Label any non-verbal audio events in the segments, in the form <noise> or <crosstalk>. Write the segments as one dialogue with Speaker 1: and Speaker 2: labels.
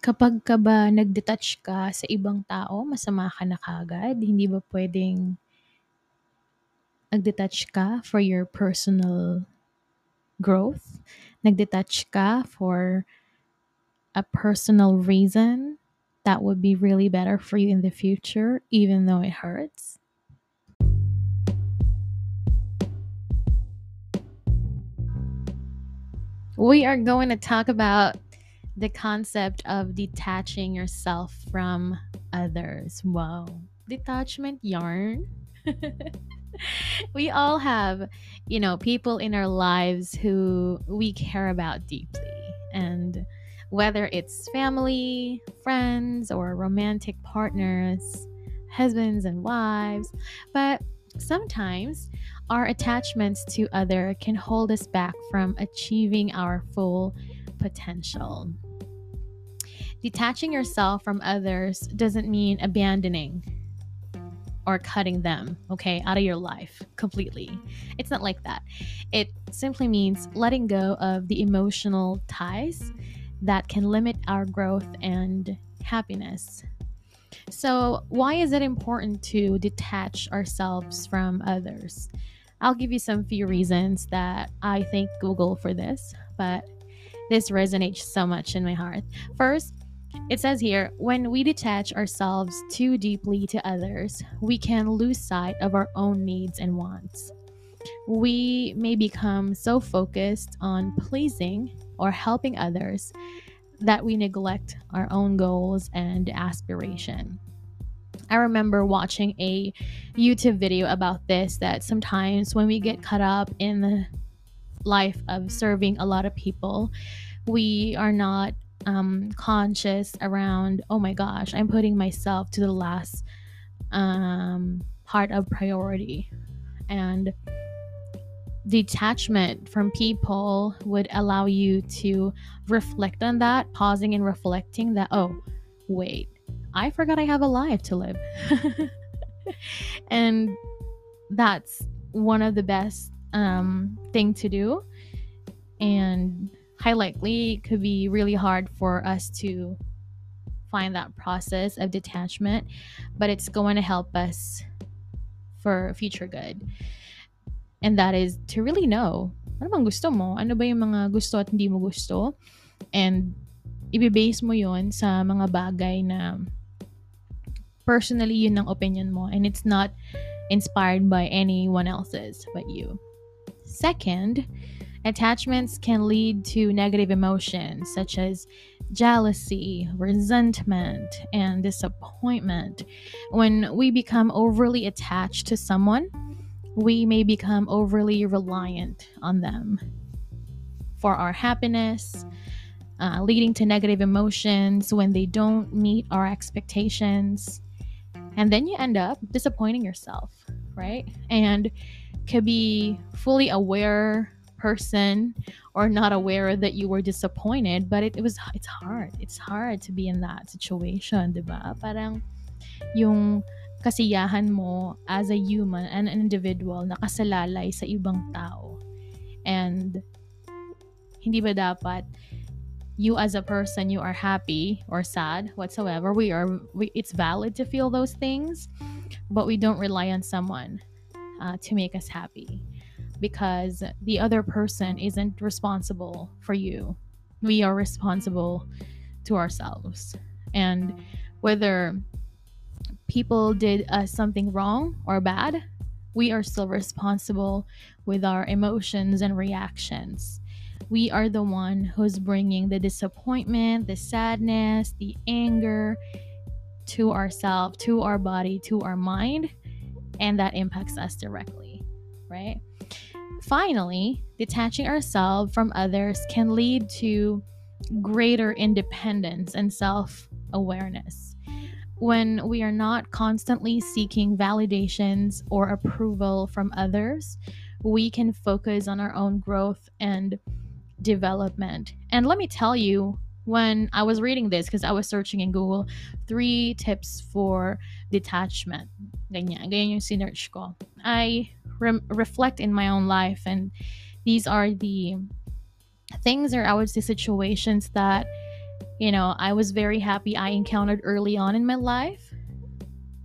Speaker 1: Kapag ka ba nag-detach ka sa ibang tao, masama ka na kaagad? Hindi ba pwedeng nag-detach ka for your personal growth? Nag-detach ka for a personal reason that would be really better for you in the future, even though it hurts? We are going to talk about the concept of detaching yourself from others. Wow. Detachment yarn. <laughs> we all have, you know, people in our lives who we care about deeply. And whether it's family, friends, or romantic partners, husbands and wives, but sometimes our attachments to other can hold us back from achieving our full potential. Detaching yourself from others doesn't mean abandoning or cutting them, okay, out of your life completely. It's not like that. It simply means letting go of the emotional ties that can limit our growth and happiness. So, why is it important to detach ourselves from others? I'll give you some few reasons that I thank Google for this, but this resonates so much in my heart. First, it says here when we detach ourselves too deeply to others, we can lose sight of our own needs and wants. We may become so focused on pleasing or helping others that we neglect our own goals and aspiration. I remember watching a YouTube video about this that sometimes when we get caught up in the life of serving a lot of people, we are not um, conscious around, oh my gosh, I'm putting myself to the last um, part of priority. And detachment from people would allow you to reflect on that, pausing and reflecting that, oh, wait, I forgot I have a life to live. <laughs> and that's one of the best um, thing to do. And high likely it could be really hard for us to find that process of detachment, but it's going to help us for future good. And that is to really know ano bang gusto mo? Ano ba yung mga gusto at hindi mo gusto? And ibe-base mo yon sa mga bagay na personally yun ang opinion mo and it's not inspired by anyone else's but you. Second, attachments can lead to negative emotions such as jealousy, resentment, and disappointment. When we become overly attached to someone, we may become overly reliant on them for our happiness, uh, leading to negative emotions when they don't meet our expectations. And then you end up disappointing yourself, right? And could be fully aware person or not aware that you were disappointed but it, it was it's hard. It's hard to be in that situation diba parang yung kasiyahan mo as a human and an individual nakasalalay sa ibang tao. And hindi ba dapat you as a person you are happy or sad whatsoever? We are we, it's valid to feel those things but we don't rely on someone uh, to make us happy because the other person isn't responsible for you we are responsible to ourselves and whether people did uh, something wrong or bad, we are still responsible with our emotions and reactions. We are the one who's bringing the disappointment, the sadness, the anger to ourselves, to our body, to our mind, and that impacts us directly, right? Finally, detaching ourselves from others can lead to greater independence and self awareness when we are not constantly seeking validations or approval from others, we can focus on our own growth and development. And let me tell you, when I was reading this, because I was searching in Google, three tips for detachment. Ganyan, ganyan yung ko. I re- reflect in my own life, and these are the things or I would say situations that you know, I was very happy I encountered early on in my life.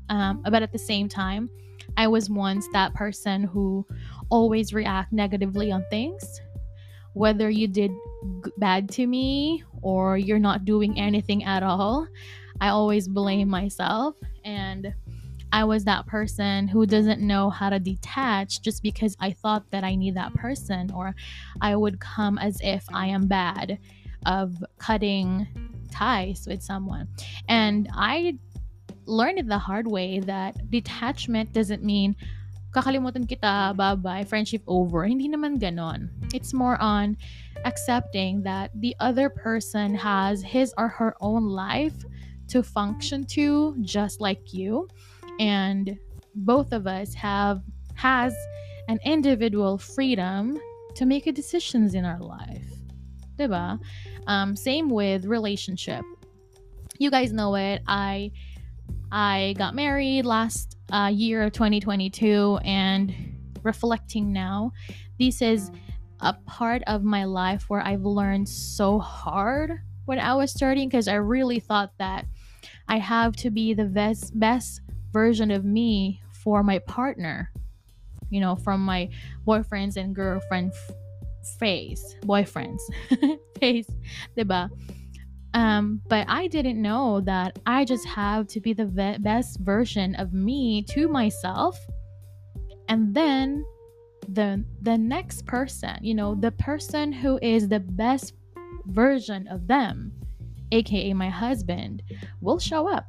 Speaker 1: Um, but at the same time, I was once that person who always react negatively on things. Whether you did g- bad to me or you're not doing anything at all, I always blame myself. And I was that person who doesn't know how to detach just because I thought that I need that person, or I would come as if I am bad of cutting ties with someone. And I learned it the hard way that detachment doesn't mean kakalimutan kita, bye-bye, friendship over. Hindi naman ganon. It's more on accepting that the other person has his or her own life to function to just like you and both of us have has an individual freedom to make decisions in our life. Diba? Um, same with relationship. You guys know it. I I got married last uh, year of 2022 and reflecting now, this is a part of my life where I've learned so hard when I was starting because I really thought that I have to be the best best version of me for my partner. You know, from my boyfriends and girlfriend phase, boyfriends <laughs> phase, diba? Um, but I didn't know that I just have to be the ve- best version of me to myself, and then the the next person, you know, the person who is the best version of them, aka my husband, will show up.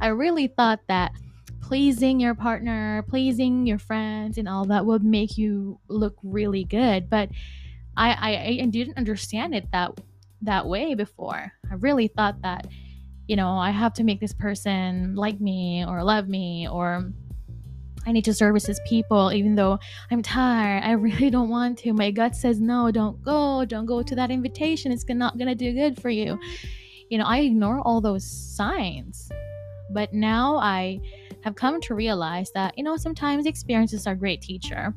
Speaker 1: I really thought that pleasing your partner, pleasing your friends, and all that would make you look really good. But I, I, I didn't understand it that that way before. I really thought that, you know, I have to make this person like me or love me or I need to service his people even though I'm tired. I <laughs> really don't want to. My gut says no, don't go. Don't go to that invitation. It's not going to do good for you you know, I ignore all those signs. But now I have come to realize that, you know, sometimes experiences are great teacher.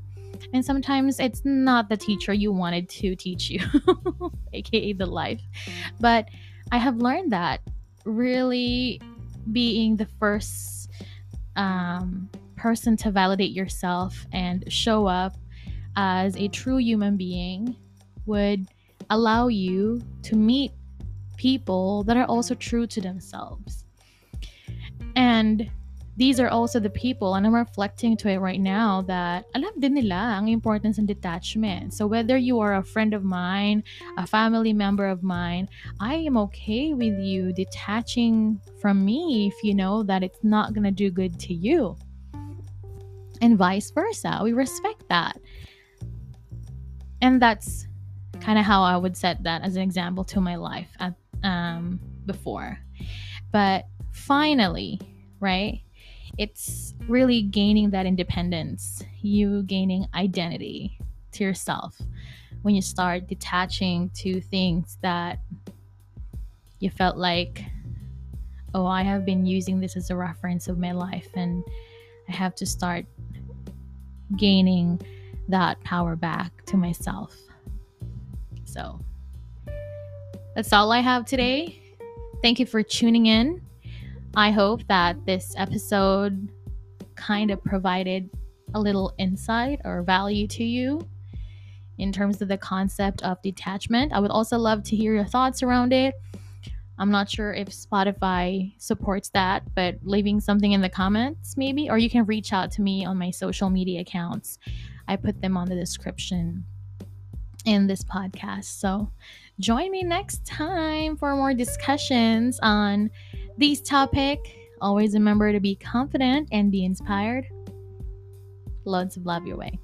Speaker 1: And sometimes it's not the teacher you wanted to teach you, <laughs> aka the life. But I have learned that really being the first um, person to validate yourself and show up as a true human being would allow you to meet people that are also true to themselves. And these are also the people, and I'm reflecting to it right now that alam din nila ang importance of detachment. So whether you are a friend of mine, a family member of mine, I am okay with you detaching from me if you know that it's not gonna do good to you. And vice versa. We respect that. And that's kind of how I would set that as an example to my life at um, before. But finally, right? It's really gaining that independence, you gaining identity to yourself when you start detaching to things that you felt like, oh, I have been using this as a reference of my life, and I have to start gaining that power back to myself. So, that's all I have today. Thank you for tuning in. I hope that this episode kind of provided a little insight or value to you in terms of the concept of detachment. I would also love to hear your thoughts around it. I'm not sure if Spotify supports that, but leaving something in the comments maybe, or you can reach out to me on my social media accounts. I put them on the description in this podcast. So join me next time for more discussions on these topic. Always remember to be confident and be inspired. Loads of love your way.